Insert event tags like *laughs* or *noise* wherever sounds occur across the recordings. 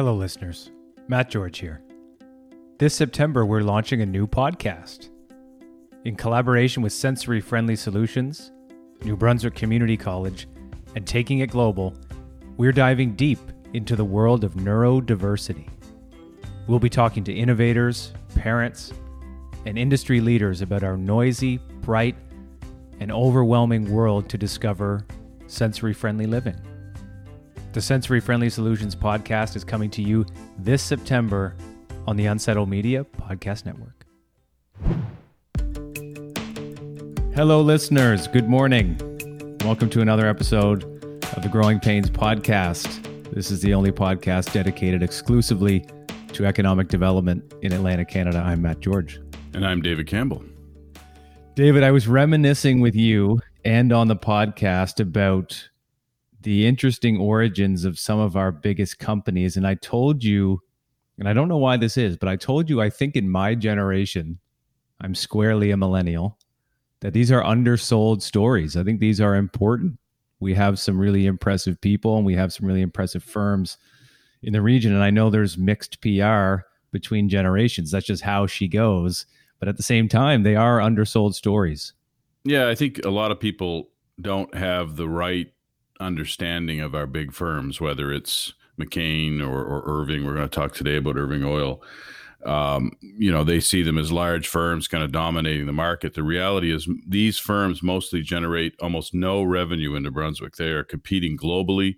Hello, listeners. Matt George here. This September, we're launching a new podcast. In collaboration with Sensory Friendly Solutions, New Brunswick Community College, and Taking It Global, we're diving deep into the world of neurodiversity. We'll be talking to innovators, parents, and industry leaders about our noisy, bright, and overwhelming world to discover sensory friendly living. The Sensory Friendly Solutions podcast is coming to you this September on the Unsettled Media Podcast Network. Hello, listeners. Good morning. Welcome to another episode of the Growing Pains podcast. This is the only podcast dedicated exclusively to economic development in Atlantic Canada. I'm Matt George. And I'm David Campbell. David, I was reminiscing with you and on the podcast about the interesting origins of some of our biggest companies. And I told you, and I don't know why this is, but I told you, I think in my generation, I'm squarely a millennial, that these are undersold stories. I think these are important. We have some really impressive people and we have some really impressive firms in the region. And I know there's mixed PR between generations. That's just how she goes. But at the same time, they are undersold stories. Yeah, I think a lot of people don't have the right understanding of our big firms, whether it's McCain or, or Irving. We're going to talk today about Irving Oil. Um, you know, they see them as large firms kind of dominating the market. The reality is, these firms mostly generate almost no revenue into Brunswick. They are competing globally.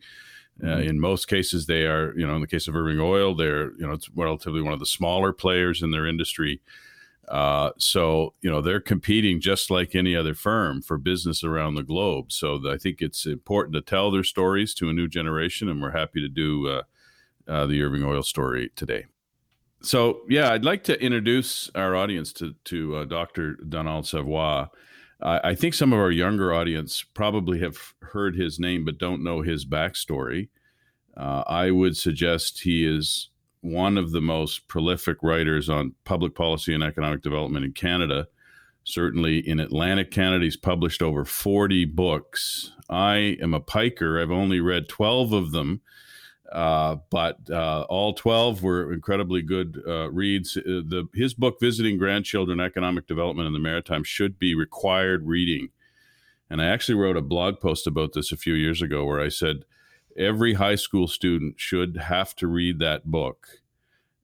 Uh, mm-hmm. in most cases, they are, you know, in the case of Irving Oil, they're, you know, it's relatively one of the smaller players in their industry. Uh, so you know they're competing just like any other firm for business around the globe. So I think it's important to tell their stories to a new generation, and we're happy to do uh, uh, the Irving Oil story today. So yeah, I'd like to introduce our audience to to uh, Dr. Donald Savoie. I think some of our younger audience probably have heard his name but don't know his backstory. Uh, I would suggest he is one of the most prolific writers on public policy and economic development in Canada. Certainly in Atlantic Canada, he's published over 40 books. I am a piker. I've only read 12 of them, uh, but uh, all 12 were incredibly good uh, reads. Uh, the, his book, Visiting Grandchildren Economic Development in the Maritime, should be required reading. And I actually wrote a blog post about this a few years ago where I said, every high school student should have to read that book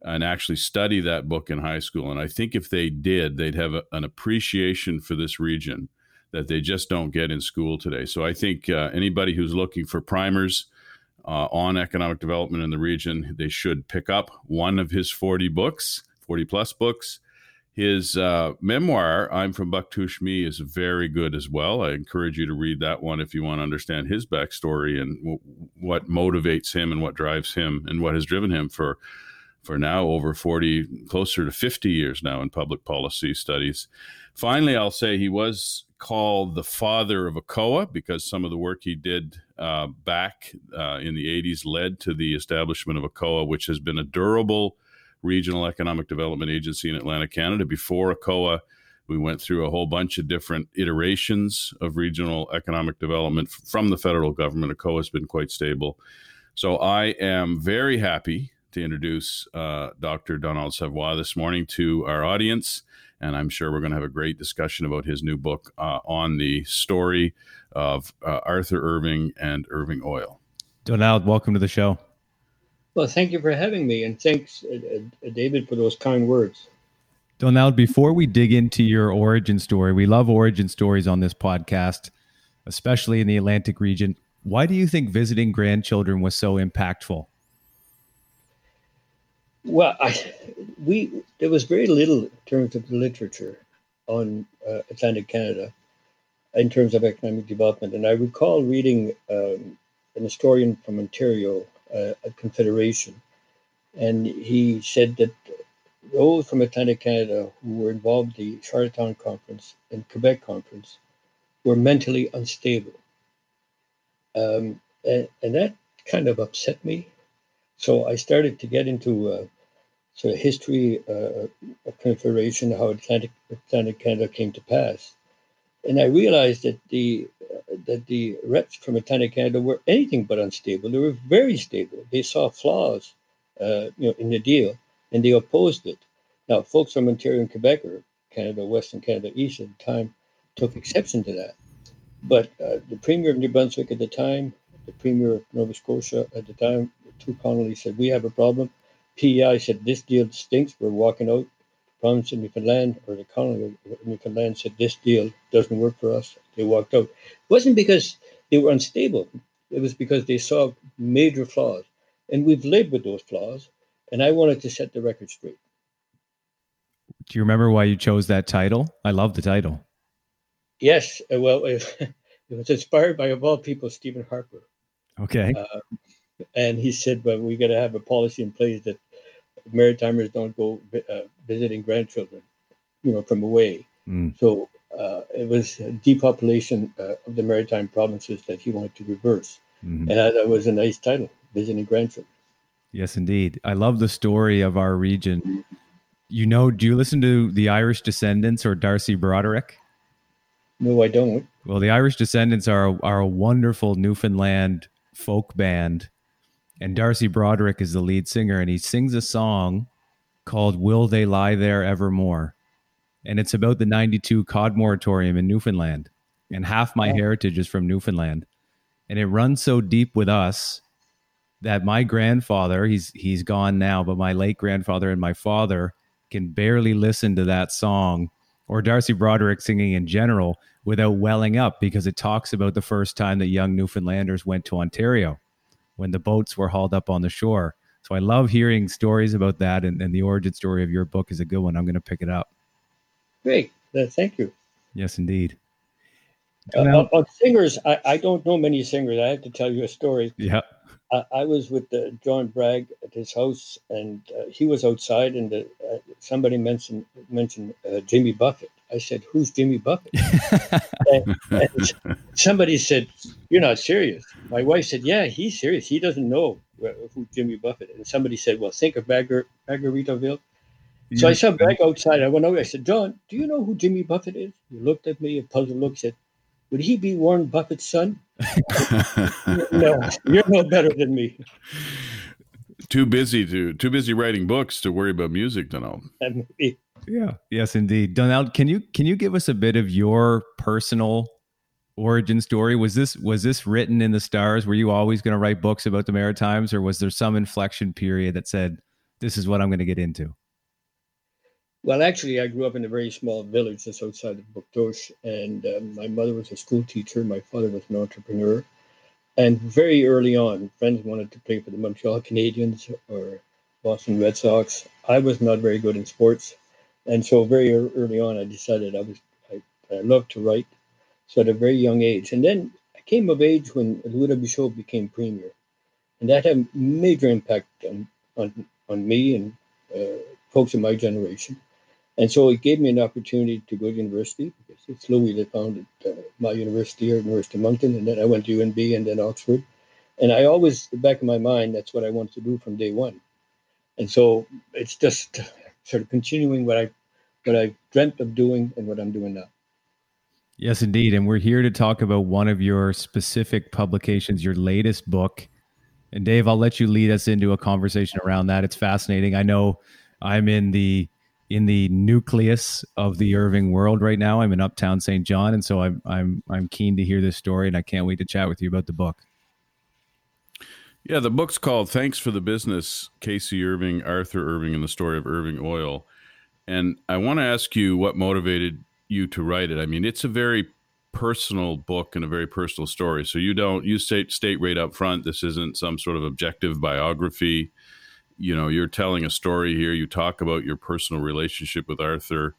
and actually study that book in high school. And I think if they did, they'd have a, an appreciation for this region that they just don't get in school today. So I think uh, anybody who's looking for primers uh, on economic development in the region, they should pick up one of his 40 books, 40 plus books. His uh, memoir, I'm from Bouctouche Me, is very good as well. I encourage you to read that one if you want to understand his backstory and w- what motivates him and what drives him and what has driven him for for now over 40, closer to 50 years now in public policy studies. Finally, I'll say he was called the father of ACOA because some of the work he did uh, back uh, in the 80s led to the establishment of ACOA, which has been a durable regional economic development agency in Atlantic Canada. Before ACOA, we went through a whole bunch of different iterations of regional economic development from the federal government. ACOA has been quite stable. So I am very happy to introduce uh, Dr. Donald Savoie this morning to our audience. And I'm sure we're going to have a great discussion about his new book uh, on the story of uh, Arthur Irving and Irving Oil. Donald, welcome to the show. Well, thank you for having me, and thanks, uh, uh, David, for those kind words. Donald, before we dig into your origin story, we love origin stories on this podcast, especially in the Atlantic region. Why do you think visiting grandchildren was so impactful? Well, I, we there was very little in terms of literature on uh, Atlantic Canada in terms of economic development, and I recall reading um, an historian from Ontario uh, a confederation. And he said that those from Atlantic Canada who were involved in the Charlottetown Conference and Quebec Conference were mentally unstable. Um, and, and, that kind of upset me. So I started to get into uh, sort of history uh, of Confederation, how Atlantic, Atlantic Canada came to pass. And I realized that the that the reps from Atlantic Canada were anything but unstable. They were very stable. They saw flaws uh, you know, in the deal, and they opposed it. Now, folks from Ontario and Quebec, or Canada West and Canada East at the time, took exception to that. But uh, the Premier of New Brunswick at the time, the Premier of Nova Scotia at the time, two Connolly said, We have a problem. PEI said, This deal stinks. We're walking out. Of Newfoundland, or the colony of Newfoundland, said, This deal doesn't work for us. They walked out. It wasn't because they were unstable, it was because they saw major flaws. And we've lived with those flaws. And I wanted to set the record straight. Do you remember why you chose that title? I love the title. Yes. Uh, well, it, *laughs* it was inspired by, of all people, Stephen Harper. Okay. Uh, and he said, "But we got to have a policy in place that Maritimers don't go uh, visiting grandchildren, you know, from away." Mm. So uh, it was depopulation uh, of the maritime provinces that he wanted to reverse, mm-hmm. and that was a nice title, visiting grandchildren. Yes, indeed. I love the story of our region. You know, do you listen to the Irish Descendants or Darcy Broderick? No, I don't. Well, the Irish Descendants are are a wonderful Newfoundland folk band and Darcy Broderick is the lead singer, and he sings a song called Will They Lie There Evermore? And it's about the 92 cod moratorium in Newfoundland. And half my oh. heritage is from Newfoundland. And it runs so deep with us that my grandfather, he's he's gone now, but my late grandfather and my father can barely listen to that song or Darcy Broderick singing in general without welling up because it talks about the first time that young Newfoundlanders went to Ontario when the boats were hauled up on the shore. So I love hearing stories about that, and, and the origin story of your book is a good one. I'm going to pick it up. Great, uh, thank you. Yes, indeed. Uh, now, on singers, I, I don't know many singers. I have to tell you a story. Yeah. I, I was with uh, John Bragg at his house, and uh, he was outside, and uh, somebody mentioned mentioned uh, Jimmy Buffett. I said, "Who's Jimmy Buffett?" and, and somebody said, "You're not serious." My wife said, "Yeah, he's serious. He doesn't know who Jimmy Buffett." And somebody said, "Well, think of Margar- Margaritaville." So I saw Bragg outside. I went over. I said, "John, do you know who Jimmy Buffett is?" He looked at me, a puzzled look, said, "Would he be Warren Buffett's son?" *laughs* no, you're no better than me. Too busy to too busy writing books to worry about music, Donald. Yeah. Yes, indeed. Donald, can you can you give us a bit of your personal origin story? Was this was this written in the stars? Were you always going to write books about the Maritimes, or was there some inflection period that said, "This is what I'm going to get into"? Well, actually, I grew up in a very small village just outside of Bouctouche, and um, my mother was a school teacher. My father was an entrepreneur, and very early on, friends wanted to play for the Montreal Canadiens or Boston Red Sox. I was not very good in sports, and so very early on, I decided I was I, I loved to write. So at a very young age, and then I came of age when Louis Robichaud became premier, and that had a major impact on on, on me and uh, folks in my generation. And so it gave me an opportunity to go to university because it's Louis that founded uh, my university here at University of Moncton, and then I went to UNB and then Oxford. And I always, the back of my mind, that's what I wanted to do from day one. And so it's just sort of continuing what I what I dreamt of doing and what I'm doing now. Yes, indeed. And we're here to talk about one of your specific publications, your latest book. And Dave, I'll let you lead us into a conversation around that. It's fascinating. I know I'm in the in the nucleus of the Irving world right now. I'm in Uptown St. John, and so I'm I'm I'm keen to hear this story, and I can't wait to chat with you about the book. Yeah, the book's called "Thanks for the Business: K.C. Irving, Arthur Irving, and the Story of Irving Oil." And I want to ask you what motivated you to write it. I mean, it's a very personal book and a very personal story. So you don't you state state right up front. This isn't some sort of objective biography you know you're telling a story here you talk about your personal relationship with arthur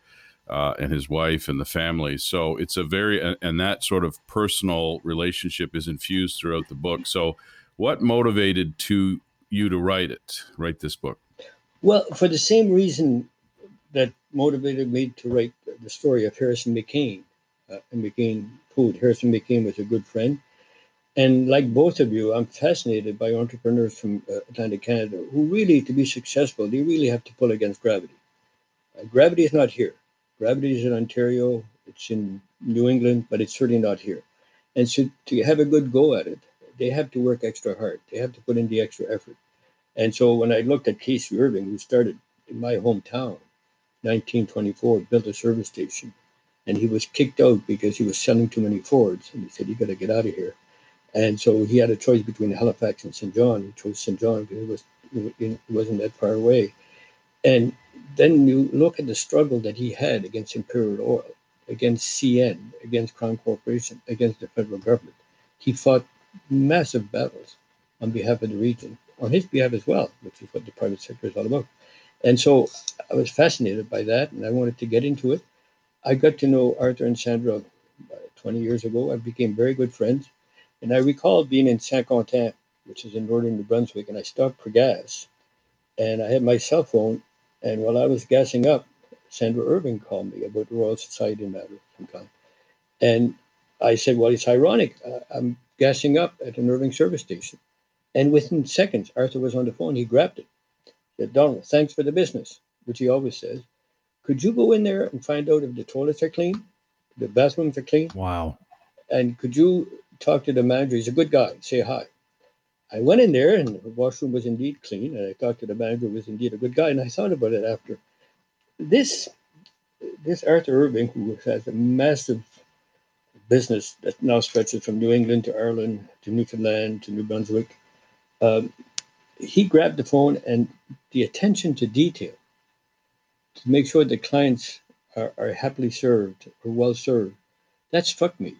uh, and his wife and the family so it's a very and that sort of personal relationship is infused throughout the book so what motivated to you to write it write this book well for the same reason that motivated me to write the story of harrison mccain uh, and mccain food harrison mccain was a good friend and like both of you, I'm fascinated by entrepreneurs from uh, Atlantic Canada who really, to be successful, they really have to pull against gravity. Uh, gravity is not here. Gravity is in Ontario, it's in New England, but it's certainly not here. And so to have a good go at it, they have to work extra hard. They have to put in the extra effort. And so when I looked at K.C. Irving, who started in my hometown, 1924, built a service station, and he was kicked out because he was selling too many Fords, and he said, "You got to get out of here." And so he had a choice between Halifax and St. John. He chose St. John because it was it wasn't that far away. And then you look at the struggle that he had against Imperial Oil, against CN, against Crown Corporation, against the federal government. He fought massive battles on behalf of the region, on his behalf as well, which is what the private sector is all about. And so I was fascinated by that and I wanted to get into it. I got to know Arthur and Sandra uh, 20 years ago. I became very good friends. And I recall being in Saint Quentin, which is in northern New Brunswick, and I stopped for gas. And I had my cell phone. And while I was gassing up, Sandra Irving called me about Royal Society matter. And I said, Well, it's ironic. Uh, I'm gassing up at an Irving service station. And within seconds, Arthur was on the phone. He grabbed it. Said, Donald, thanks for the business, which he always says. Could you go in there and find out if the toilets are clean? The bathrooms are clean? Wow. And could you talk to the manager? He's a good guy. Say hi. I went in there and the washroom was indeed clean. And I talked to the manager, was indeed a good guy. And I thought about it after. This this Arthur Irving, who has a massive business that now stretches from New England to Ireland to Newfoundland to New Brunswick, um, he grabbed the phone and the attention to detail to make sure the clients are, are happily served or well served. That struck me.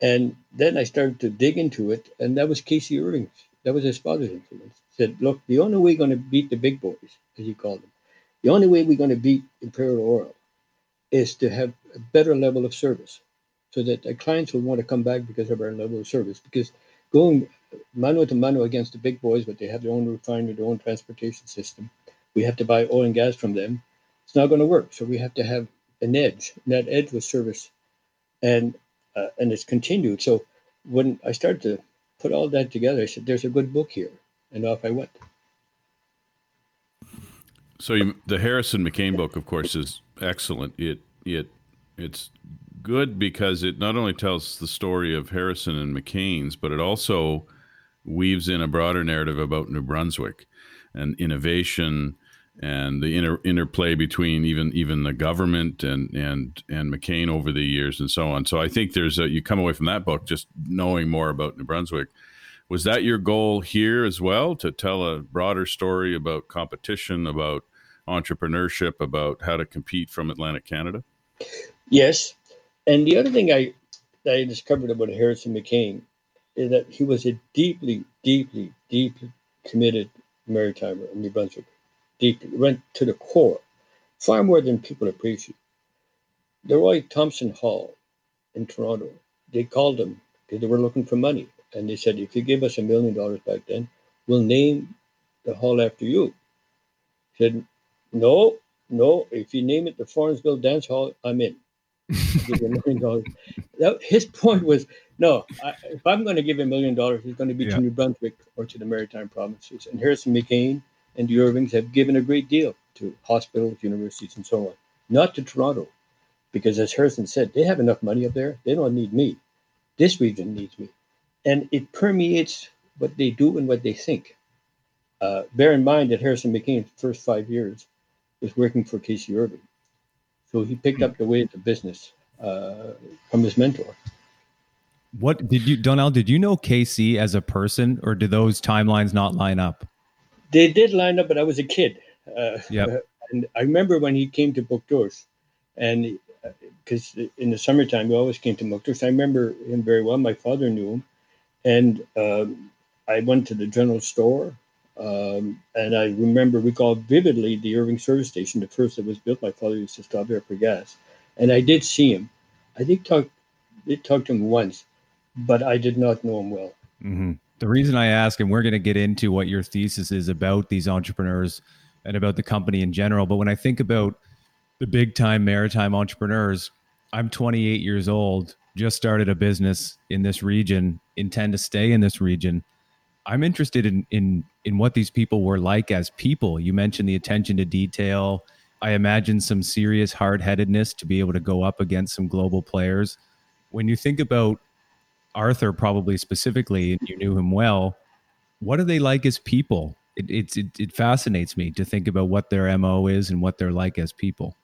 And then I started to dig into it, and that was K.C. Irving. That was his father's influence. Said, look, the only way we're going to beat the big boys, as he called them, the only way we're going to beat Imperial Oil is to have a better level of service so that the clients will want to come back because of our level of service. Because going mano to mano against the big boys, but they have their own refinery, their own transportation system, we have to buy oil and gas from them. It's not going to work. So we have to have an edge. And that edge was service. And uh, and it's continued. So when I started to put all that together, I said, "There's a good book here," and off I went. So you, the Harrison McCain book, of course, is excellent. It it it's good because it not only tells the story of Harrison and McCain's, but it also weaves in a broader narrative about New Brunswick and innovation and the inter, interplay between even even the government and and and McCain over the years and so on. So I think there's a you come away from that book just knowing more about New Brunswick. Was that your goal here as well to tell a broader story about competition, about entrepreneurship, about how to compete from Atlantic Canada? Yes, and the other thing I I discovered about Harrison McCain that he was a deeply, deeply, deeply committed maritimer in New Brunswick deeply, went to the core, far more than people appreciate. The Roy Thomson Hall in Toronto, they called him because they were looking for money. And they said, if you give us a million dollars back then, we'll name the hall after you. He said, no, no, if you name it the Florenceville Dance Hall, I'm in. That, his point was, no, I, if I'm going to give a million dollars, it's going to be yeah. to New Brunswick or to the Maritime Provinces. And Harrison McCain and the Irvings have given a great deal to hospitals, universities, and so on. Not to Toronto, because as Harrison said, they have enough money up there. They don't need me. This region needs me. And it permeates what they do and what they think. Uh, bear in mind that Harrison McCain's first five years was working for K.C. Irving. So he picked up the way of the business uh, from his mentor. What did you, Donald, did you know KC as a person or did those timelines not line up? They did line up, but I was a kid. Uh, yeah. *laughs* And I remember when he came to Book Bouctouche, and because uh, in the summertime he always came to Book Bouctouche. I remember him very well. My father knew him, and um, I went to the general store, um, and I remember recall vividly the Irving service station, the first that was built. My father used to stop there for gas, and I did see him. I did talk, did talk to him once, but I did not know him well. Mm-hmm. The reason I ask, and we're going to get into what your thesis is about these entrepreneurs and about the company in general, but when I think about the big time maritime entrepreneurs, I'm 28 years old, just started a business in this region, intend to stay in this region. I'm interested in in in what these people were like as people. You mentioned the attention to detail. I imagine some serious hard-headedness to be able to go up against some global players. When you think about Arthur probably specifically, and you knew him well. What are they like as people? it, it, it, fascinates me to think about what their MO is and what they're like as people.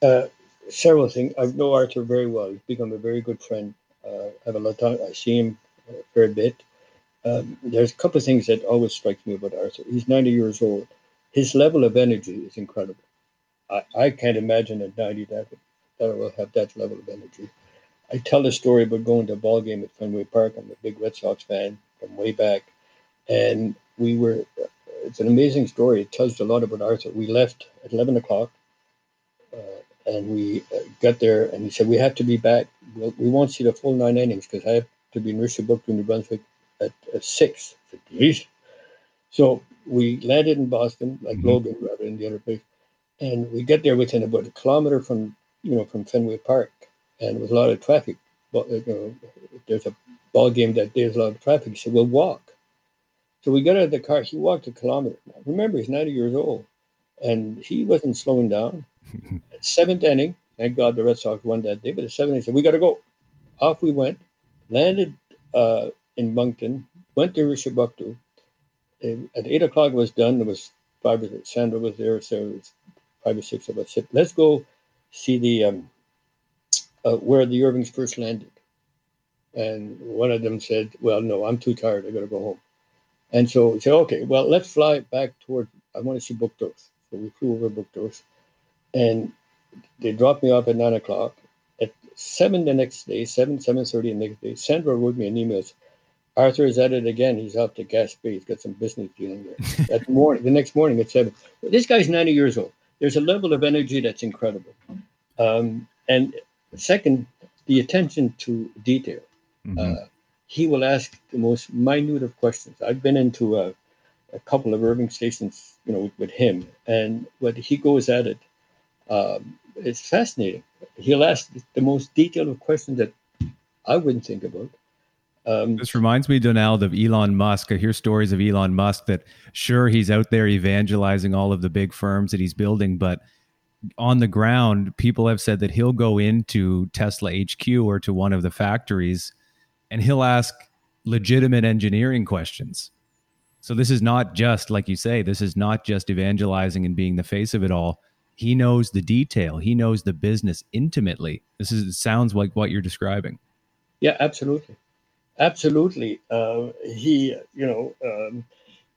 Uh, several things. I know Arthur very well. He's become a very good friend. Uh, I have a lot of time. I see him for a fair bit. Um, there's a couple of things that always strike me about Arthur. He's 90 years old. His level of energy is incredible. I, I can't imagine at 90 that, that I will have that level of energy. I tell the story about going to a ball game at Fenway Park. I'm a big Red Sox fan from way back. And we were, it's an amazing story. It tells a lot about Arthur. We left at 11 o'clock uh, and we uh, got there and he said, We have to be back. We'll, we won't see the full nine innings because I have to be in Richibucto, New Brunswick at, at six. Said, so we landed in Boston, like mm-hmm. Logan, rather in the other place, and we get there within about a kilometer from you know from Fenway Park, and with a lot of traffic. But you know, there's a ball game that day, there's a lot of traffic. So we'll walk. So we got out of the car. He walked a kilometer. Remember, he's 90 years old, and he wasn't slowing down. *laughs* seventh inning, thank God the Red Sox won that day. But the seventh inning, said we got to go. Off we went, landed uh, in Moncton, went to Richibucto. At eight o'clock was done. There was five. Sandra was there, so it was five or six of us. Said, let's go see the um, uh, where the Irvings first landed. And one of them said, "Well, no, I'm too tired. I got to go home." And so we said, "Okay, well, let's fly back toward. I want to see Bouctouche." So we flew over Bouctouche, and they dropped me off at nine o'clock. At seven the next day, seven seven thirty the next day, Sandra wrote me an email. Arthur is at it again. He's off to Gaspé. He's got some business dealing there. *laughs* that morning, the next morning at seven. This guy's ninety years old. There's a level of energy that's incredible. Um, and second, the attention to detail. Mm-hmm. Uh, he will ask the most minute of questions. I've been into a, a couple of Irving stations, you know, with, with him, and when he goes at it, um, it's fascinating. He'll ask the most detailed of questions that I wouldn't think about. Um, this reminds me, Donald, of Elon Musk. I hear stories of Elon Musk that sure he's out there evangelizing all of the big firms that he's building, but on the ground, people have said that he'll go into Tesla HQ or to one of the factories and he'll ask legitimate engineering questions. So this is not just, like you say, this is not just evangelizing and being the face of it all. He knows the detail. He knows the business intimately. This is sounds like what you're describing. Yeah, absolutely, absolutely. Uh, he, you know, um,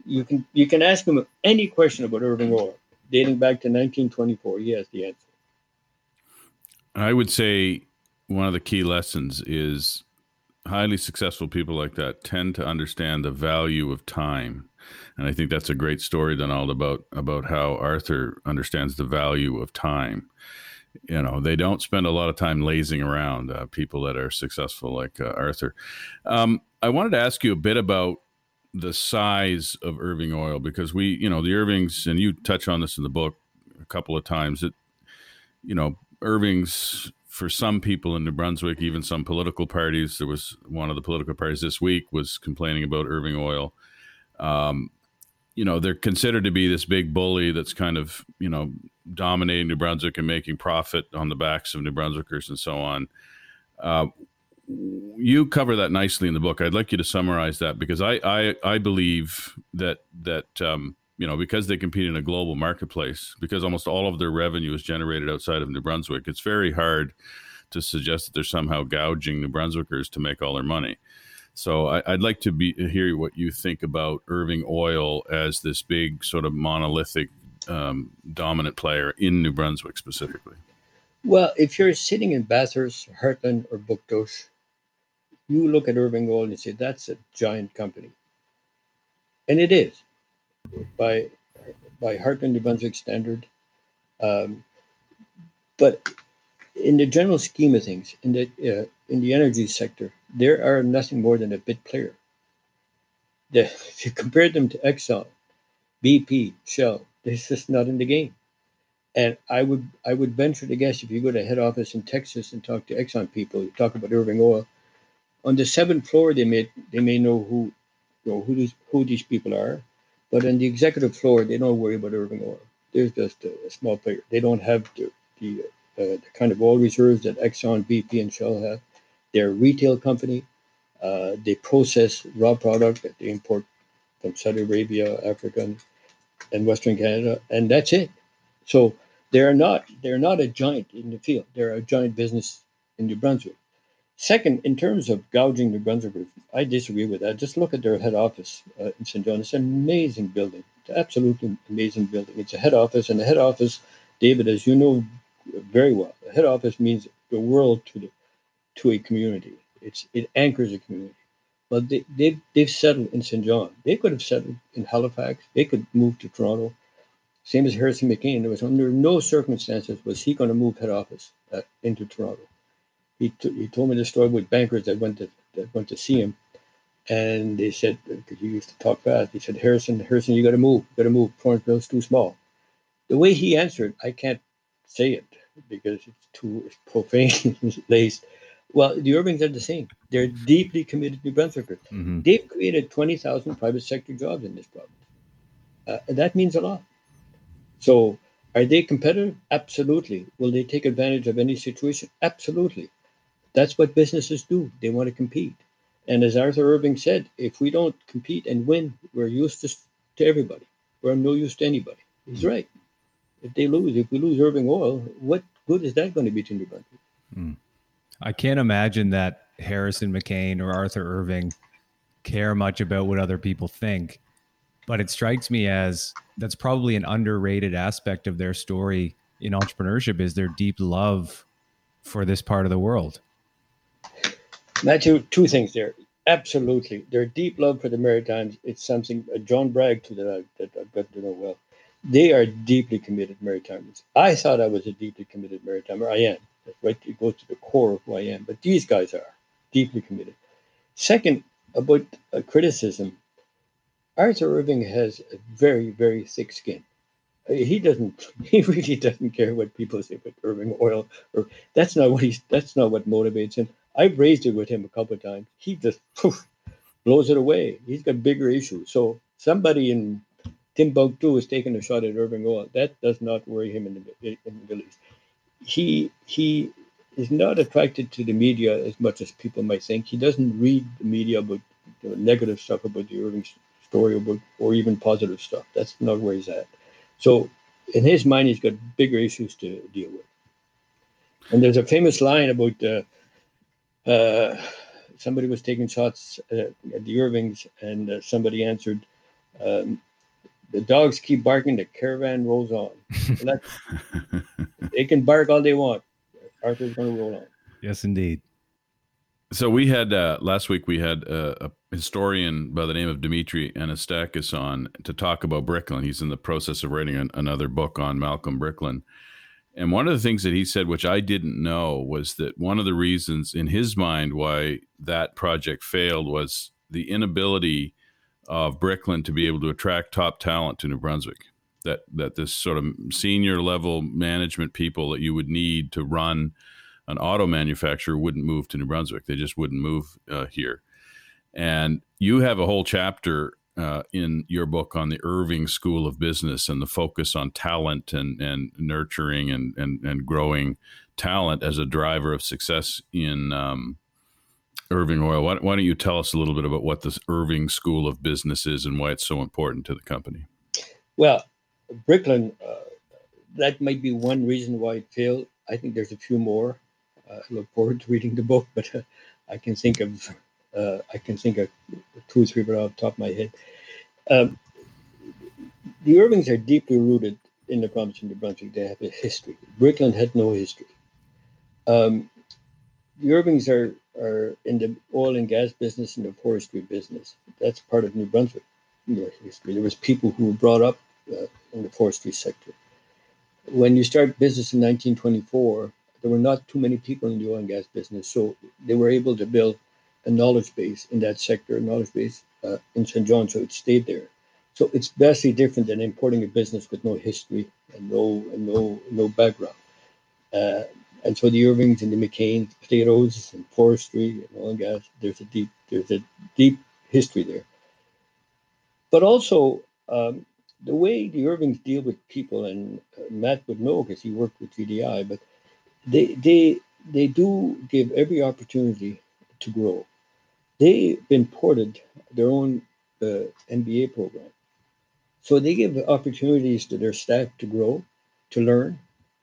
you can you can ask him any question about Irving Oil dating back to 1924. Yes, the answer. I would say one of the key lessons is highly successful people like that tend to understand the value of time. And I think that's a great story, Donald, about about how Arthur understands the value of time. You know, they don't spend a lot of time lazing around. Uh, people that are successful, like uh, Arthur. Um, I wanted to ask you a bit about the size of Irving Oil because we, you know, the Irvings, and you touch on this in the book a couple of times. That you know, Irving's for some people in New Brunswick, even some political parties. There was one of the political parties this week was complaining about Irving Oil. Um, you know, they're considered to be this big bully that's kind of you know dominating New Brunswick and making profit on the backs of New Brunswickers and so on. Uh, you cover that nicely in the book. I'd like you to summarize that because I I, I believe that that um, you know because they compete in a global marketplace because almost all of their revenue is generated outside of New Brunswick. It's very hard to suggest that they're somehow gouging New Brunswickers to make all their money. So I, would like to be hear what you think about Irving Oil as this big sort of monolithic um, dominant player in New Brunswick specifically. Well, if you're sitting in Bathurst, Hartland, or Bouctouche, you look at Irving Oil and you say that's a giant company, and it is by by Hartland New Brunswick standard. Um, but in the general scheme of things, in the uh, in the energy sector, there are nothing more than a bit player. The, *laughs* if you compare them to Exxon, BP, Shell, they're just not in the game. And I would I would venture to guess if you go to head office in Texas and talk to Exxon people, you talk about Irving Oil, on the seventh floor, they may they may know who you know who these who these people are, but on the executive floor, they don't worry about Irving Oil. There's just a, a small player. They don't have the the, uh, the kind of oil reserves that Exxon, BP, and Shell have. They're a retail company. Uh, they process raw product that they import from Saudi Arabia, Africa, and, and Western Canada, and that's it. So they're not they're not a giant in the field. They're a giant business in New Brunswick. Second, in terms of gouging New Brunswick, I disagree with that. Just look at their head office uh, in St. John. It's an amazing building. It's absolutely amazing building. It's a head office, and the head office, David, as you know very well, the head office means the world to the to a community. It's it anchors a community. But they, they've they've settled in St. John. They could have settled in Halifax. They could move to Toronto. Same as Harrison McCain. There was under no circumstances was he going to move head office uh, into Toronto he, t- he told me the story with bankers that went to that went to see him, and they said because he used to talk fast. He said, "Harrison, Harrison, you got to move. You got to move. Torrance too small." The way he answered, I can't say it because it's too profane *laughs* laced. Well, the Irvings are the same. They're deeply committed to Brunswickers. Mm-hmm. They've created 20,000 private sector jobs in this province. Uh, that means a lot. So, are they competitive? Absolutely. Will they take advantage of any situation? Absolutely. That's what businesses do. They want to compete. And as Arthur Irving said, if we don't compete and win, we're useless to everybody. We're no use to anybody. He's mm. right. If they lose, if we lose Irving Oil, what good is that going to be to New Brunswick? Mm. I can't imagine that Harrison McCain or Arthur Irving care much about what other people think. But it strikes me as that's probably an underrated aspect of their story in entrepreneurship is their deep love for this part of the world. Matthew, two things there. Absolutely, their deep love for the Maritimes. It's something uh, John Bragg, to that, I, that I've got to know well. They are deeply committed Maritimers. I thought I was a deeply committed Maritimer. I am. That's right. It goes to the core of who I am. But these guys are deeply committed. Second, about uh, criticism, Arthur Irving has a very, very thick skin. Uh, he doesn't. *laughs* He really doesn't care what people say about Irving Oil. Or that's not what he's. That's not what motivates him. I've raised it with him a couple of times. He just *laughs* poof, blows it away. He's got bigger issues. So somebody in Timbuktu is taking a shot at Irving Oil. That does not worry him in the, in the. He he is not attracted to the media as much as people might think. He doesn't read the media about know, negative stuff about the Irving story about, or even positive stuff. That's not where he's at. So in his mind, he's got bigger issues to deal with. And there's a famous line about uh, uh, somebody was taking shots at, at the Irvings, and uh, somebody answered, um, "The dogs keep barking, the caravan rolls on." *laughs* they can bark all they want. Arthur's going to roll on. Yes, indeed. So we had uh, last week we had a, a, historian by the name of Dimitry Anastakis on to talk about Bricklin. He's in the process of writing an, another book on Malcolm Bricklin, and one of the things that he said, which I didn't know, was that one of the reasons in his mind why that project failed was the inability of Bricklin to be able to attract top talent to New Brunswick. That that this sort of senior level management people that you would need to run an auto manufacturer wouldn't move to New Brunswick. They just wouldn't move uh, here. And you have a whole chapter uh, in your book on the Irving School of Business and the focus on talent and, and nurturing and, and, and growing talent as a driver of success in um, Irving Oil. Why, why, don't you tell us a little bit about what this Irving School of Business is and why it's so important to the company? Well, Bricklin, uh, that might be one reason why it failed. I think there's a few more. Uh, I look forward to reading the book, *laughs* but uh, I can think of uh, I can think of two or three right off the top of my head. Um, the Irvings are deeply rooted in the province of New Brunswick. They have a history. Bricklin had no history. Um, the Irvings are, are in the oil and gas business and the forestry business. That's part of New Brunswick history. There was people who were brought up uh, in the forestry sector. When you start business in 1924, there were not too many people in the oil and gas business, so they were able to build a knowledge base in that sector, a knowledge base uh, in St. John, so it stayed there. So it's vastly different than importing a business with no history and no and no no background. Uh, and so the Irvings and the McCain, potatoes and forestry and oil and gas, there's a deep there's a deep history there. But also um, the way the Irvings deal with people, and uh, Matt would know because he worked with JDI, but they they they do give every opportunity to grow they've imported their own the MBA program. So they give opportunities to their staff to grow, to learn,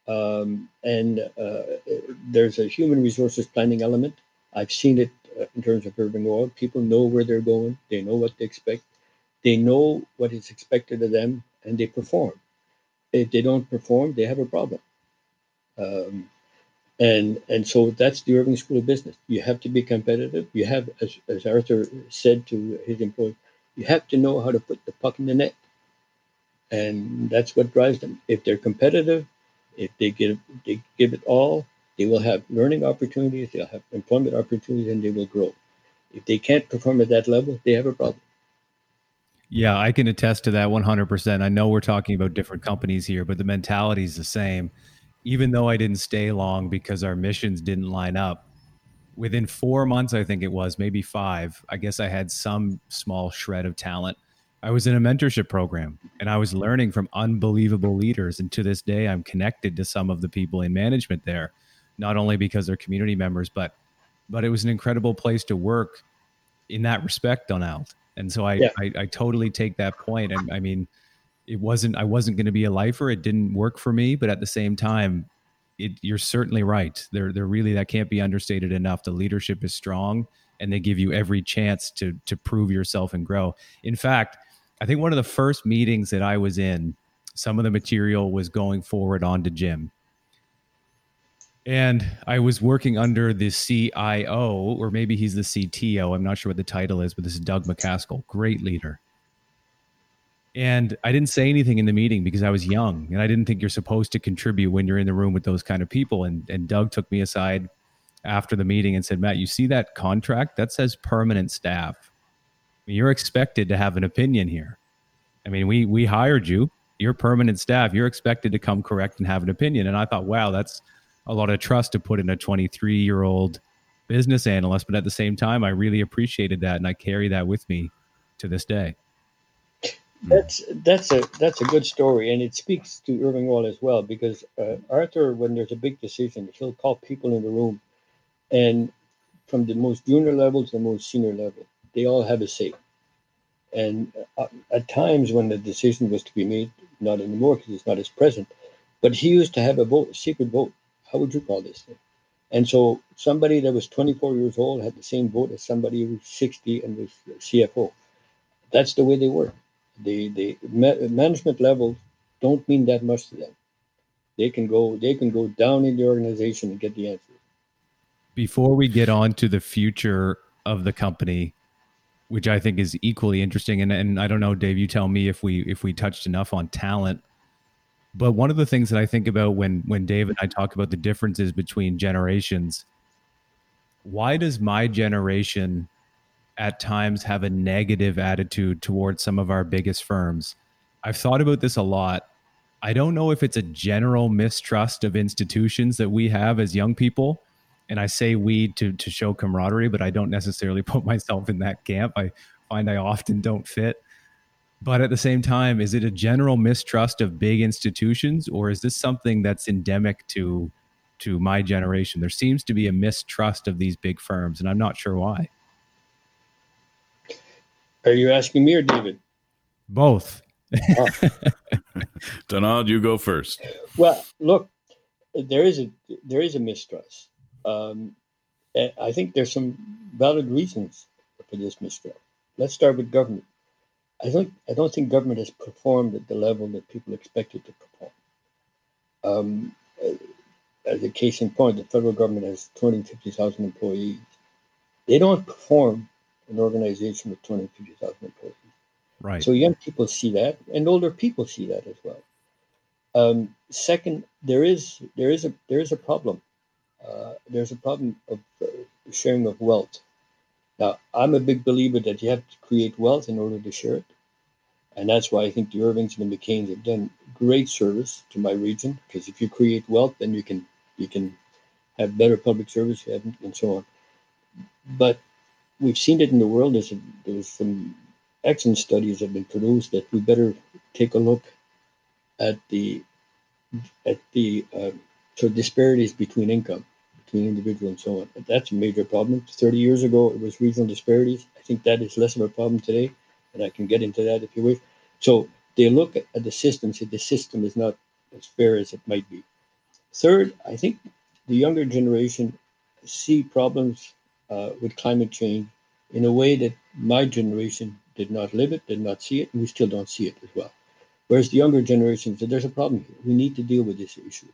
um, and uh, there's a human resources planning element. I've seen it uh, in terms of Irving Oil. People know where they're going, they know what they expect, they know what is expected of them, and they perform. If they don't perform, they have a problem. Um, and and so that's the Irving School of Business. You have to be competitive. You have, as, as Arthur said to his employees, you have to know how to put the puck in the net, and that's what drives them. If they're competitive, if they give they give it all, they will have learning opportunities, they'll have employment opportunities, and they will grow. If they can't perform at that level, they have a problem. Yeah, I can attest to that 100%. I know we're talking about different companies here, but the mentality is the same. Even though I didn't stay long because our missions didn't line up, within four months, I think it was, maybe five, I guess I had some small shred of talent I was in a mentorship program and I was learning from unbelievable leaders. And to this day, I'm connected to some of the people in management there, not only because they're community members, but but it was an incredible place to work in that respect, Donald. And so I, yeah. I, I totally take that point. And I mean, it wasn't I wasn't going to be a lifer. It didn't work for me, but at the same time, it, you're certainly right. They're they're really that can't be understated enough. The leadership is strong, and they give you every chance to to prove yourself and grow. In fact, I think one of the first meetings that I was in, some of the material was going forward onto Jim. And I was working under the CIO, or maybe he's the CTO. I'm not sure what the title is, but this is Doug McCaskill, great leader. And I didn't say anything in the meeting because I was young and I didn't think you're supposed to contribute when you're in the room with those kind of people. And, and Doug took me aside after the meeting and said, Matt, you see that contract? That says permanent staff you're expected to have an opinion here. I mean, we we hired you. You're permanent staff. You're expected to come correct and have an opinion. And I thought, wow, that's a lot of trust to put in a 23 year old business analyst. But at the same time, I really appreciated that, and I carry that with me to this day. That's that's a that's a good story, and it speaks to Irving Oil as well. Because uh, Arthur, when there's a big decision, he'll call people in the room, and from the most junior level to the most senior level, they all have a say. And uh, at times when the decision was to be made, not anymore because he's not as present, but he used to have a vote, a secret vote. How would you call this thing? And so somebody that was 24 years old had the same vote as somebody who was 60 and was CFO. That's the way they work. The the ma- management levels don't mean that much to them. They can go they can go down in the organization and get the answer. Before we get on to the future of the company, which I think is equally interesting. And and I don't know, Dave, you tell me if we if we touched enough on talent. But one of the things that I think about when when Dave and I talk about the differences between generations, why does my generation at times have a negative attitude towards some of our biggest firms? I've thought about this a lot. I don't know if it's a general mistrust of institutions that we have as young people and I say we to to show camaraderie, but I don't necessarily *laughs* put myself in that camp. I find I often don't fit. But at the same time, is it a general mistrust of big institutions, or is this something that's endemic to to my generation? There seems to be a mistrust of these big firms, and I'm not sure why. Are you asking me or David? Both. *laughs* oh. Donald, you go first. Well, look, there is a there is a mistrust um, I think there's some valid reasons for this mistrust. Let's start with government. I think I don't think government has performed at the level that people expected it to perform. Um, as a case in point, the federal government has 250,000 employees. They don't perform an organization with 250,000 employees. Right. So young people see that, and older people see that as well. Um, second, there is there is a there is a problem uh, there's a problem of uh, sharing of wealth. Now, I'm a big believer that you have to create wealth in order to share it. And that's why I think the Irvings and the McCains have done great service to my region. Because if you create wealth, then you can you can have better public service and so on. But we've seen it in the world. There's, a, there's some excellent studies have been produced that we better take a look at the at the uh, sort of disparities between income between individual and so on. That's a major problem. 30 years ago, it was regional disparities. I think that is less of a problem today. and I can get into that if you wish. So they look at the system, say the system is not as fair as it might be. Third, I think the younger generation see problems uh, with climate change in a way that my generation did not live it, did not see it, and we still don't see it as well. Whereas the younger generation said, "There's a problem here. We need to deal with this issue."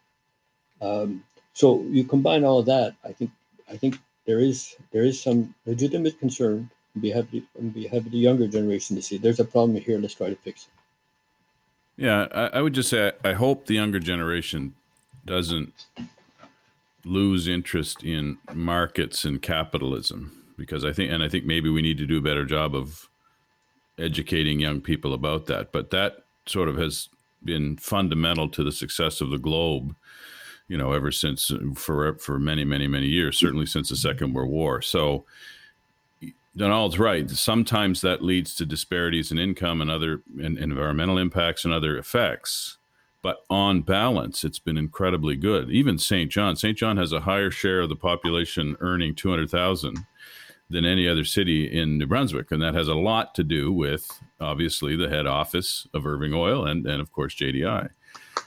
Um, so you combine all of that, I think I think there is there is some legitimate concern on behalf of the, on behalf of the younger generation to see there's a problem here. Let's try to fix it. Yeah, I, I would just say I hope the younger generation doesn't lose interest in markets and capitalism because I think and I think maybe we need to do a better job of educating young people about that. But that sort of has been fundamental to the success of the globe, you know, ever since for for many many many years, certainly since the Second World War. So Donald's right. Sometimes that leads to disparities in income and other and environmental impacts and other effects. But on balance, it's been incredibly good. Even St. John, St. John has a higher share of the population earning two hundred thousand than any other city in New Brunswick, and that has a lot to do with obviously the head office of Irving Oil and and of course JDI.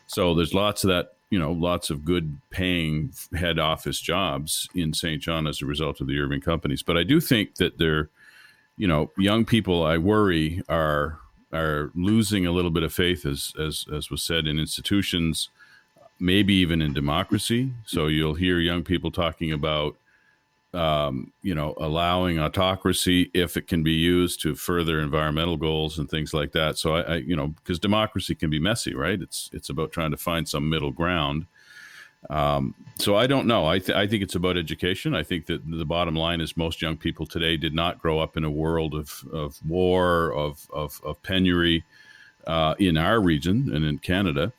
So there's lots of that you know, lots of good paying head office jobs in St. John as a result of the Irving companies. But I do think that they're, you know, young people I worry are are losing a little bit of faith as as as was said in institutions, maybe even in democracy. So you'll hear young people talking about um, you know, allowing autocracy if it can be used to further environmental goals and things like that. So I, I you know, because democracy can be messy, right? It's it's about trying to find some middle ground. Um, so I don't know. I, th- I think it's about education. I think that the bottom line is most young people today did not grow up in a world of, of war, of, of, of penury uh, in our region and in Canada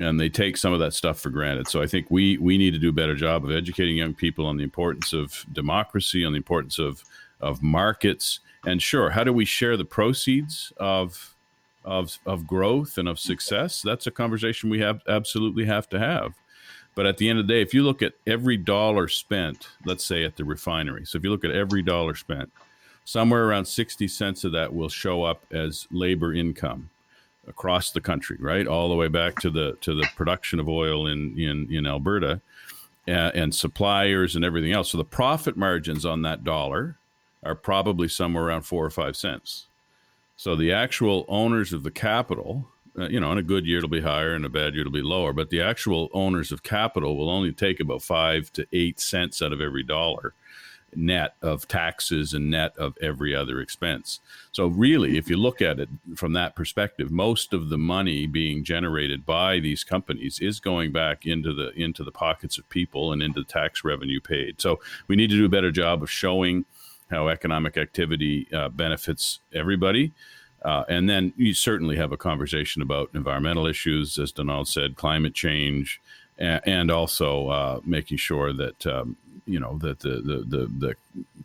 and they take some of that stuff for granted. So I think we we need to do a better job of educating young people on the importance of democracy, on the importance of of markets, and sure, how do we share the proceeds of of of growth and of success? That's a conversation we have absolutely have to have. But at the end of the day, if you look at every dollar spent, let's say at the refinery, so if you look at every dollar spent, somewhere around 60 cents of that will show up as labor income across the country, right, all the way back to the to the production of oil in in in Alberta, and, and suppliers and everything else. So the profit margins on that dollar are probably somewhere around four or five cents. So the actual owners of the capital, uh, you know, in a good year it'll be higher, in a bad year it'll be lower. But the actual owners of capital will only take about five to eight cents out of every dollar net of taxes and net of every other expense. So really, if you look at it from that perspective, most of the money being generated by these companies is going back into the into the pockets of people and into the tax revenue paid. So we need to do a better job of showing how economic activity uh, benefits everybody. Uh, and then you certainly have a conversation about environmental issues, as Donald said, climate change, and, and also uh, making sure that um, you know that the the the, the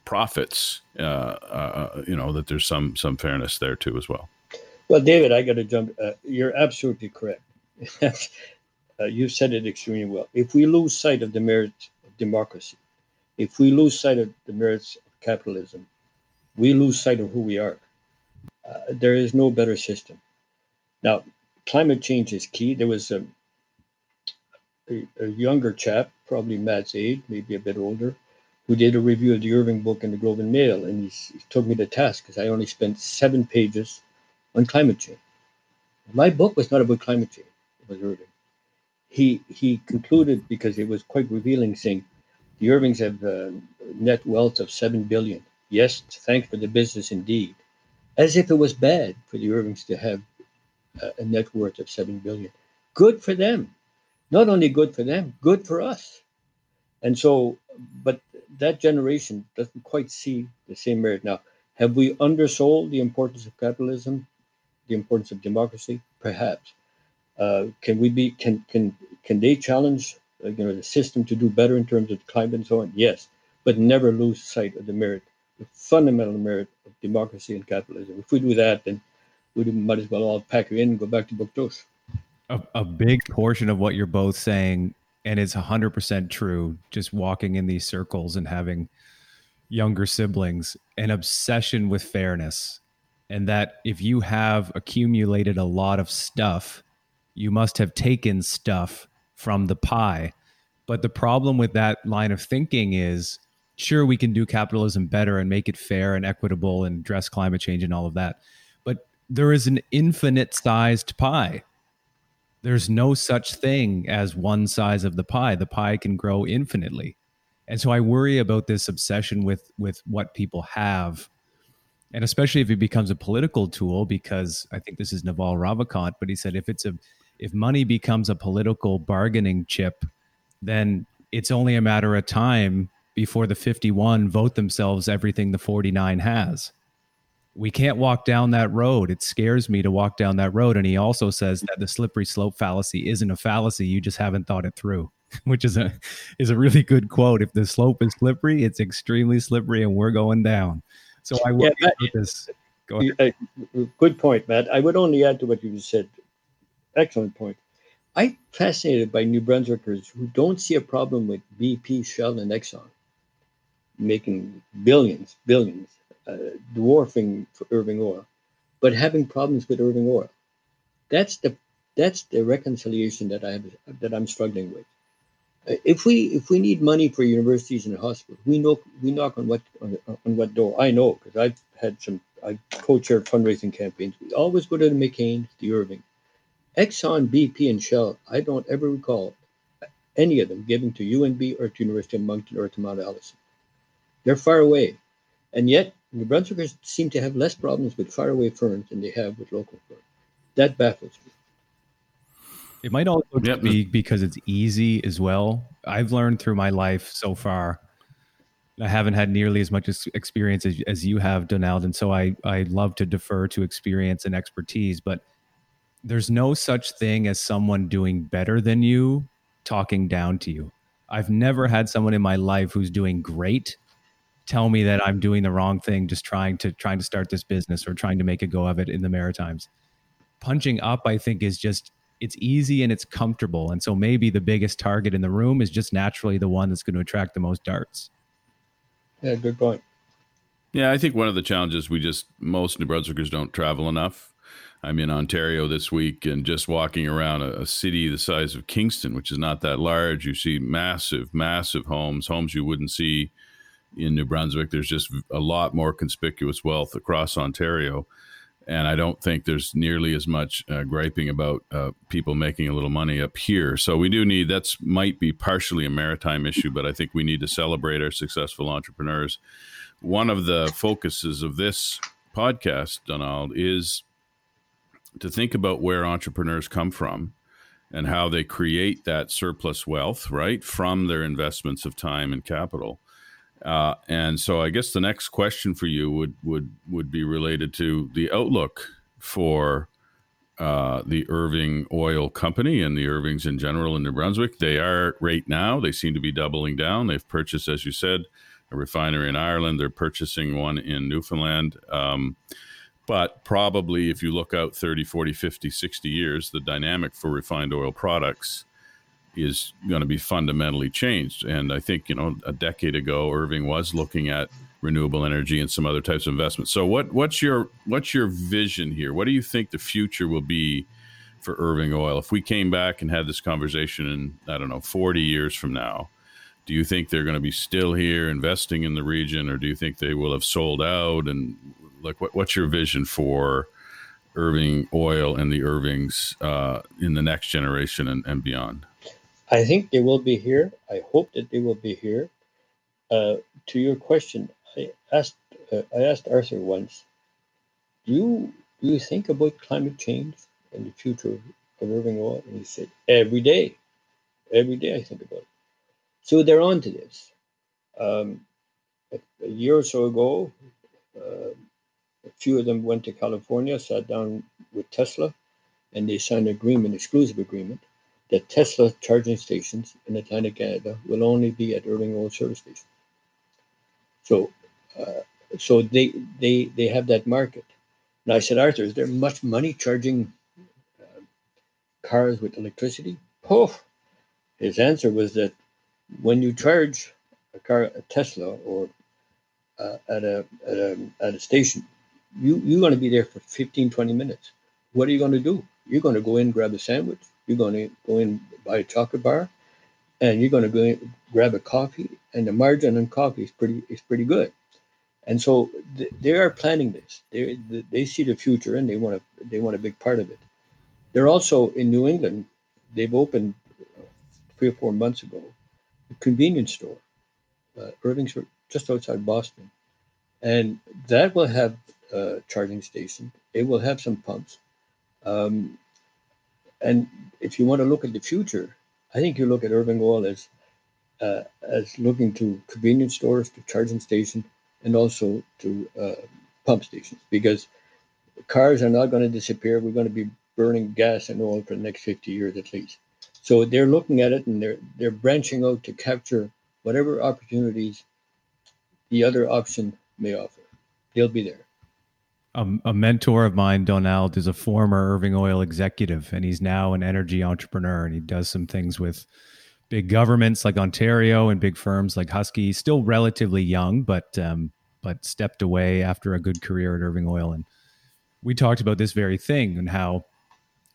profits uh, uh, you know that there's some some fairness there too as well. Well, David, I got to jump. Uh, you're absolutely correct. *laughs* Uh, you said it extremely well. If we lose sight of the merits of democracy, if we lose sight of the merits of capitalism, we lose sight of who we are. Uh, there is no better system. Now, climate change is key. There was a, a, a younger chap probably Matt's age, maybe a bit older, who did a review of the Irving book in the Globe and Mail, and he, he took me to task because I only spent seven pages on climate change. My book was not about climate change; it was Irving. He he concluded because it was quite revealing, saying the Irvings have a net wealth of seven billion. Yes, thanks for the business indeed, as if it was bad for the Irvings to have a net worth of seven billion. Good for them not only good for them, good for us. And so, but that generation doesn't quite see the same merit. Now, have we undersold the importance of capitalism, the importance of democracy? Perhaps. Uh, can we be? Can can can they challenge uh, you know the system to do better in terms of climate and so on? Yes, but never lose sight of the merit, fundamental merit of democracy and capitalism. If we do that, then we might as well all pack it in and go back to Bouctouche a, a big portion of what you're both saying and it's 100% true just walking in these circles and having younger siblings an obsession with fairness and that if you have accumulated a lot of stuff, you must have taken stuff from the pie. But the problem with that line of thinking is sure, we can do capitalism better and make it fair and equitable and address climate change and all of that. But there is an infinite sized pie. There's no such thing as one size of the pie. The pie can grow infinitely. And so I worry about this obsession with with what people have and especially if it becomes a political tool because i think this is naval ravikant but he said if it's a if money becomes a political bargaining chip then it's only a matter of time before the 51 vote themselves everything the 49 has we can't walk down that road it scares me to walk down that road and he also says that the slippery slope fallacy isn't a fallacy you just haven't thought it through *laughs* which is a is a really good quote if the slope is slippery it's extremely slippery and we're going down so I will yeah, this. Go ahead. Uh, good point, Matt. I would only add to what you said. Excellent point. I'm fascinated by New Brunswickers who don't see a problem with BP, Shell, and Exxon making billions, billions, uh, dwarfing Irving Oil, but having problems with Irving Oil. That's the that's the reconciliation that I have that I'm struggling with if we if we need money for universities and hospitals, we know we knock on what on, on what door. I know because I've had some. I co-chair fundraising campaigns. We always go to the McCain, the Irving, Exxon, BP, and Shell. I don't ever recall any of them giving to UNB or to University of Moncton or to Mount Allison. They're far away, and yet New Brunswickers seem to have less problems with faraway firms than they have with local firms. That baffles me. It might also yep. be because it's easy as well. I've learned through my life so far. I haven't had nearly as much experience as, as you have, Donald, and so I I love to defer to experience and expertise. But there's no such thing as someone doing better than you talking down to you. I've never had someone in my life who's doing great tell me that I'm doing the wrong thing, just trying to trying to start this business or trying to make a go of it in the Maritimes. Punching up, I think, is just it's easy and it's comfortable. And so maybe the biggest target in the room is just naturally the one that's going to attract the most darts. Yeah, good point. Yeah, I think one of the challenges we just most New Brunswickers don't travel enough. I'm in Ontario this week and just walking around a, a, city the size of Kingston, which is not that large, you see massive, massive homes, homes you wouldn't see in New Brunswick. There's just a lot more conspicuous wealth across Ontario and I don't think there's nearly as much uh, griping about uh, people making a little money up here. So we do need that's might be partially a maritime issue, but I think we need to celebrate our successful entrepreneurs. One of the focuses of this podcast, Donald, is to think about where entrepreneurs come from and how they create that surplus wealth, right, from their investments of time and capital. Uh, and so I guess the next question for you would would would be related to the outlook for uh, the Irving Oil Company and the Irvings in general in New Brunswick. They are right now. They seem to be doubling down. They've purchased, as you said, a refinery in Ireland. They're purchasing one in Newfoundland. Um, but probably if you look out 30, 40, 50, 60 years, the dynamic for refined oil products is going to be fundamentally changed. And I think, you know, a decade ago, Irving was looking at renewable energy and some other types of investments. So what what's your what's your vision here? What do you think the future will be for Irving Oil? If we came back and had this conversation in, I don't know, 40 years from now, do you think they're going to be still here investing in the region or do you think they will have sold out and like what, what's your vision for Irving Oil and the Irvings uh, in the next generation and, and beyond? I think they will be here. I hope that they will be here. Uh, to your question, I asked uh, I asked Arthur once, do you do you think about climate change and the future of Irving Oil? And he said, every day, every day I think about it. So they're on to this. Um, a, a, year or so ago, uh, a few of them went to California, sat down with Tesla, and they signed an agreement, exclusive agreement, that Tesla charging stations in the Atlantic Canada will only be at Irving Oil service stations. So, uh, so they they they have that market. And I said, Arthur, is there much money charging uh, cars with electricity? Oh, his answer was that when you charge a car, a Tesla, or uh, at a, at a at a station, you, you're going to be there for 15, 20 minutes. What are you going to do? You're going to go in, grab a sandwich. You're going to go in, buy a chocolate bar, and you're going to go in, grab a coffee. And the margin on coffee is pretty is pretty good. And so th- they are planning this. They they see the future and they want a they want a big part of it. They're also in New England. They've opened three or four months ago a convenience store, uh, Irving's just outside Boston, and that will have a charging station. It will have some pumps. Um, and if you want to look at the future, I think you look at Irving Oil as uh, as looking to convenience stores, to charging station, and also to uh, pump stations because cars are not going to disappear. We're going to be burning gas and oil for the next 50 years at least. So they're looking at it and they're they're branching out to capture whatever opportunities the other option may offer. They'll be there. Um, a mentor of mine, Donald, is a former Irving Oil executive, and he's now an energy entrepreneur, and he does some things with big governments like Ontario and big firms like Husky. He's still relatively young, but um, but stepped away after a good career at Irving Oil, and we talked about this very thing and how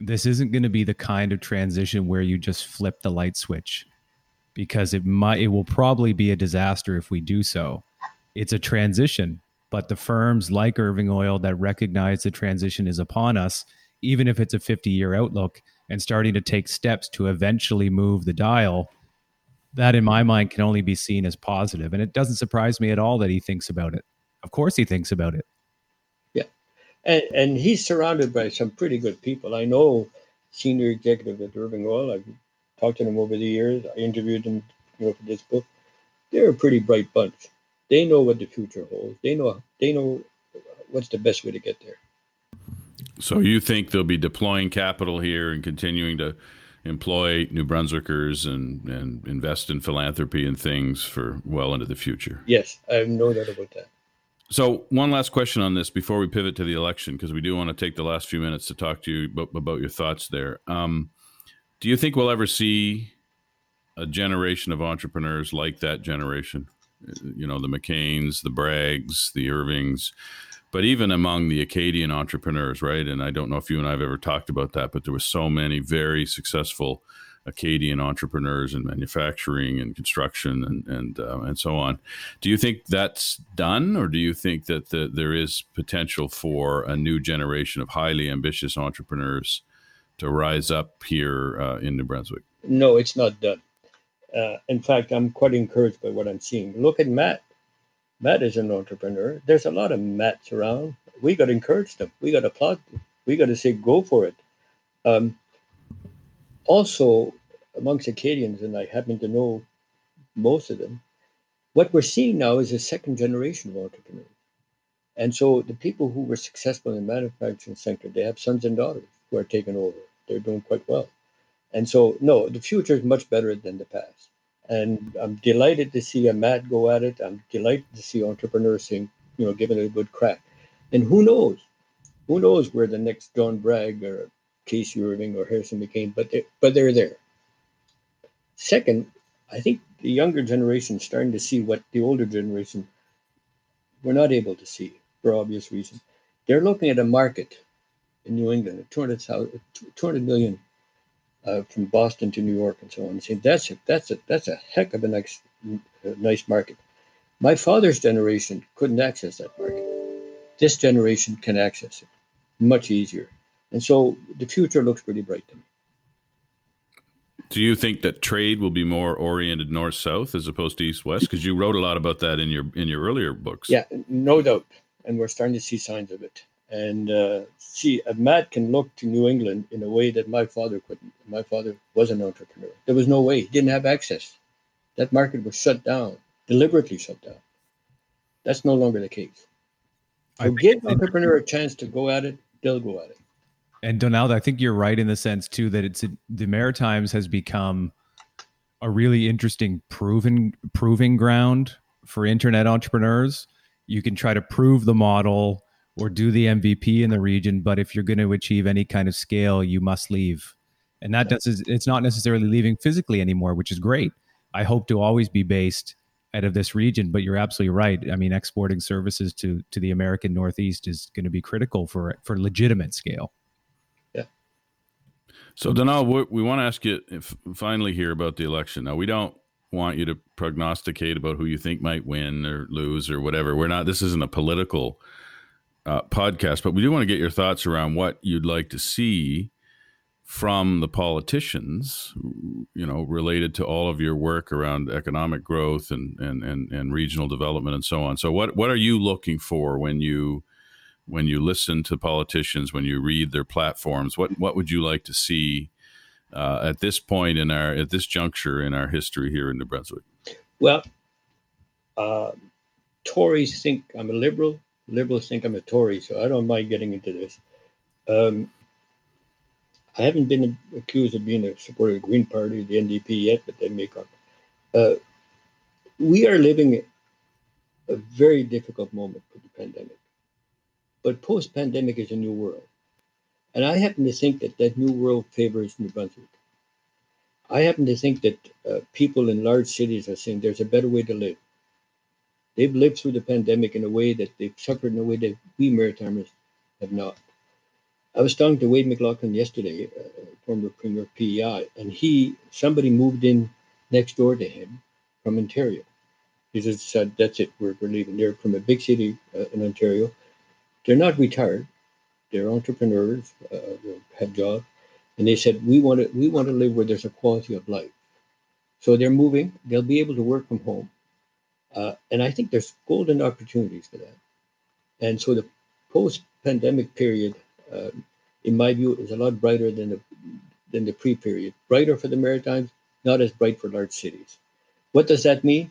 this isn't going to be the kind of transition where you just flip the light switch because it might it will probably be a disaster if we do so. It's a transition but the firms like Irving Oil that recognize the transition is upon us, even if it's a 50 year outlook, and starting to take steps to eventually move the dial, that in my mind can only be seen as positive. And it doesn't surprise me at all that he thinks about it. Of course, he thinks about it. Yeah. And, and he's surrounded by some pretty good people. I know senior executive at Irving Oil. I've talked to them over the years. I interviewed them you know, for this book. They're a pretty bright bunch. They know what the future holds. They know they know what's the best way to get there. So you think they'll be deploying capital here and continuing to employ New Brunswickers and, and invest in philanthropy and things for well into the future? Yes, I have no doubt about that. So, one last question on this before we pivot to the election, because we do want to take the last few minutes to talk to you about, about your thoughts there. Um, do you think we'll ever see a generation of entrepreneurs like that generation? You know, the McCains, the Braggs, the Irvings, but even among the Acadian entrepreneurs, right? And I don't know if you and I have ever talked about that, but there were so many very successful Acadian entrepreneurs in manufacturing and construction and and uh, and so on. Do you think that's done, or do you think that the, there is potential for a new generation of highly ambitious entrepreneurs to rise up here uh, in New Brunswick? No, it's not done. Uh, in fact, I'm quite encouraged by what I'm seeing. Look at Matt. Matt is an entrepreneur. There's a lot of Matts around. We got to encourage them. We got to applaud them. We got to say, go for it. Um, also, amongst Acadians, and I happen to know most of them, what we're seeing now is a second generation of entrepreneurs. And so the people who were successful in the manufacturing sector, they have sons and daughters who are taking over. They're doing quite well. And so, no, the future is much better than the past. And I'm delighted to see a Matt go at it. I'm delighted to see entrepreneurs you know, giving it a good crack. And who knows? Who knows where the next John Bragg or K.C. Irving or Harrison McCain, but they, but they're there. Second, I think the younger generation is starting to see what the older generation were not able to see for obvious reasons. They're looking at a market in New England, 200, 200 million uh, from Boston to New York and so on. And say that's a, that's a that's a heck of a nice nice market. My father's generation couldn't access that market. This generation can access it much easier, and so the future looks pretty bright to me. Do you think that trade will be more oriented north south as opposed to east west? Because you wrote a lot about that in your in your earlier books. Yeah, no doubt, and we're starting to see signs of it. And uh, Matt can look to New England in a way that my father couldn't. My father was an entrepreneur. There was no way. He didn't have access. That market was shut down, deliberately shut down. That's no longer the case. So give entrepreneur a chance to go at it, they'll go at it. And Donald, I think you're right in the sense too that it's the Maritimes has become a really interesting proven proving ground for internet entrepreneurs. You can try to prove the model or do the MVP in the region. But if you're going to achieve any kind of scale, you must leave. And that does it's not necessarily leaving physically anymore, which is great. I hope to always be based out of this region. But you're absolutely right. I mean, exporting services to to the American Northeast is going to be critical for for legitimate scale. Yeah. So Donald, we want to ask you if, finally here about the election. Now we don't want you to prognosticate about who you think might win or lose or whatever. We're not. This isn't a political uh, podcast, but we do want to get your thoughts around what you'd like to see from the politicians, you know, related to all of your work around economic growth and, and, and, and regional development and so on. So what, what are you looking for when you, when you listen to politicians, when you read their platforms, what, what would you like to see uh, at this point in our, at this juncture in our history here in New Brunswick? Well, uh, Tories think I'm a liberal. Liberals think I'm a Tory, so I don't mind getting into this. Um, I haven't been accused of being a supporter of the Green Party, the NDP yet, but they make up. Uh, we are living a very difficult moment for the pandemic. But post pandemic is a new world. And I happen to think that that new world favors New Brunswick. I happen to think that uh, people in large cities are saying there's a better way to live. They've lived through the pandemic in a way that they've suffered in a way that we Maritimers have not. I was talking to Wade MacLauchlan yesterday, uh, former Premier PEI, and he, somebody moved in next door to him from Ontario. He just said, that's it, we're, we're leaving. They're from a big city uh, in Ontario. They're not retired. They're entrepreneurs, uh, have jobs. And they said, we want to, we want to live where there's a quality of life. So they're moving. They'll be able to work from home. Uh, and I think there's golden opportunities for that. And so the post-pandemic period uh, in my view, is a lot brighter than the than the pre-period. Brighter for the Maritimes, not as bright for large cities. What does that mean?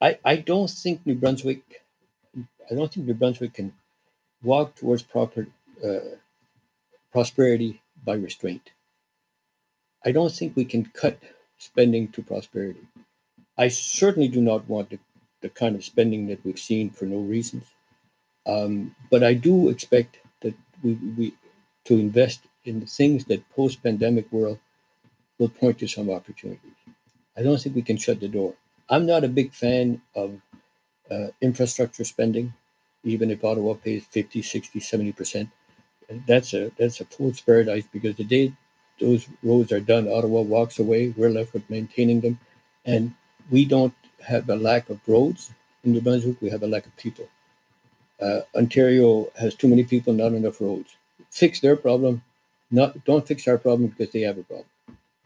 I, I don't think New Brunswick, I don't think New Brunswick can walk towards proper uh, prosperity by restraint. I don't think we can cut spending to prosperity. I certainly do not want the, the kind of spending that we've seen for no reasons. Um, but I do expect that we, we to invest in the things that post-pandemic world will point to some opportunities. I don't think we can shut the door. I'm not a big fan of uh, infrastructure spending, even if Ottawa pays 50, 60, 70%. That's a that's a fool's paradise because the day those roads are done, Ottawa walks away. We're left with maintaining them, and we don't have a lack of roads in New Brunswick. We have a lack of people. Uh, Ontario has too many people, not enough roads fix their problem, not don't fix our problem because they have a problem.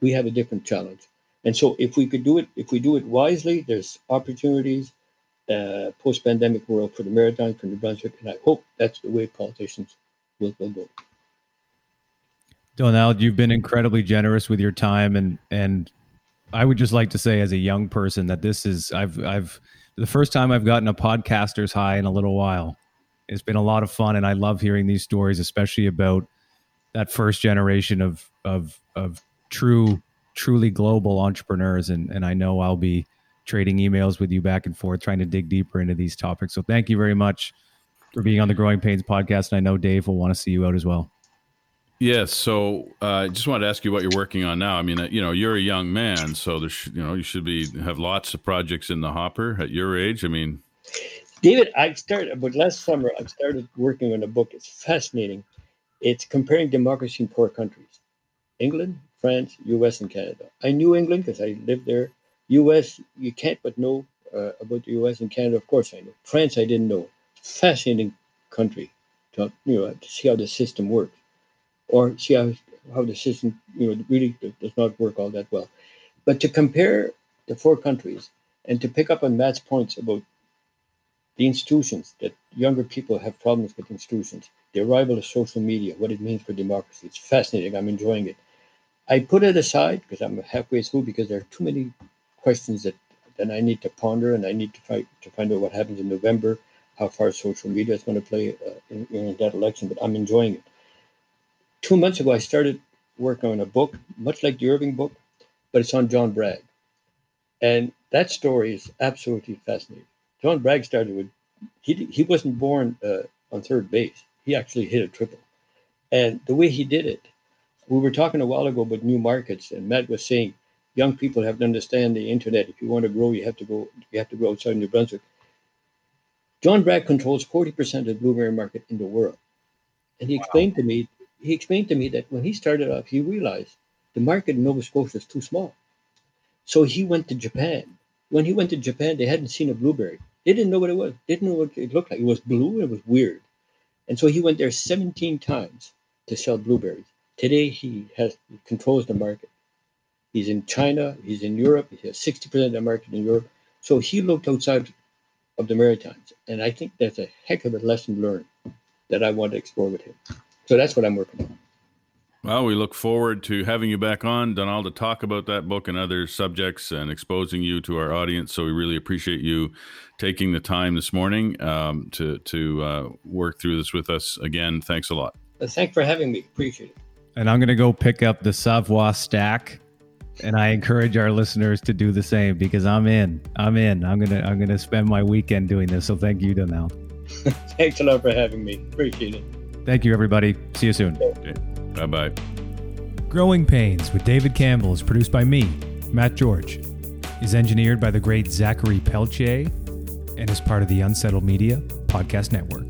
We have a different challenge. And so if we could do it, if we do it wisely, there's opportunities uh, post-pandemic world for the Maritime, for New Brunswick, and I hope that's the way politicians will, will go. Donald, you've been incredibly generous with your time, and and I would just like to say, as a young person, that this is I've I've the first time I've gotten a podcaster's high in a little while. It's been a lot of fun, and I love hearing these stories, especially about that first generation of of of true, truly global entrepreneurs. And and I know I'll be trading emails with you back and forth, trying to dig deeper into these topics. So thank you very much for being on the Growing Pains podcast. And I know Dave will want to see you out as well. Yes. So uh, I uh, just wanted to ask you what you're working on now. I mean, uh, you know, you're a young man, so there's, you know, you should be have lots of projects in the hopper at your age. I mean, David, I started, but last summer I started working on a book. It's fascinating. It's comparing democracy in poor countries England, France, US, and Canada. I knew England because I lived there. US, you can't but know uh, about the US and Canada. Of course, I know. France, I didn't know. Fascinating country to, you know, to see how the system works or see how, how the system you know, really does not work all that well. But to compare the four countries and to pick up on Matt's points about the institutions that younger people have problems with institutions, the arrival of social media, what it means for democracy. It's fascinating. I'm enjoying it. I put it aside because I'm halfway through because there are too many questions that then I need to ponder and I need to try to find out what happens in November, how far social media is going to play uh, in, in that election. But I'm enjoying it. Two months ago, I started working on a book, much like the Irving book, but it's on John Bragg, and that story is absolutely fascinating. John Bragg started with he he wasn't born uh, on third base. He actually hit a triple, and the way he did it, we were talking a while ago about new markets, and Matt was saying young people have to understand the internet. If you want to grow, you have to go. You have to go outside New Brunswick. John Bragg controls 40% of the blueberry market in the world. And he explained to me, he explained to me that when he started off, he realized the market in Nova Scotia is too small. So he went to Japan. When he went to Japan, they hadn't seen a blueberry. They didn't know what it was. They Didn't know what it looked like. It was blue. It was weird. And so he went there 17 times to sell blueberries. Today he has he controls the market. He's in China. He's in Europe. He has 60% of the market in Europe. So he looked outside of the Maritimes. And I think that's a heck of a lesson learned that I want to explore with him. So that's what I'm working on. Well, we look forward to having you back on, Donald, to talk about that book and other subjects and exposing you to our audience. So we really appreciate you taking the time this morning um, to to uh, work through this with us. Again, thanks a lot. Well, thanks for having me. Appreciate it. And I'm going to go pick up the Savoie stack and I encourage our listeners to do the same because I'm in. I'm in. I'm gonna I'm gonna spend my weekend doing this. So thank you, Donald. *laughs* Thanks a lot for having me. Appreciate it. Thank you, everybody. See you soon. Okay. Bye bye. Growing Pains with David Campbell is produced by me, Matt George. Is engineered by the great Zachary Peltier and is part of the Unsettled Media Podcast Network.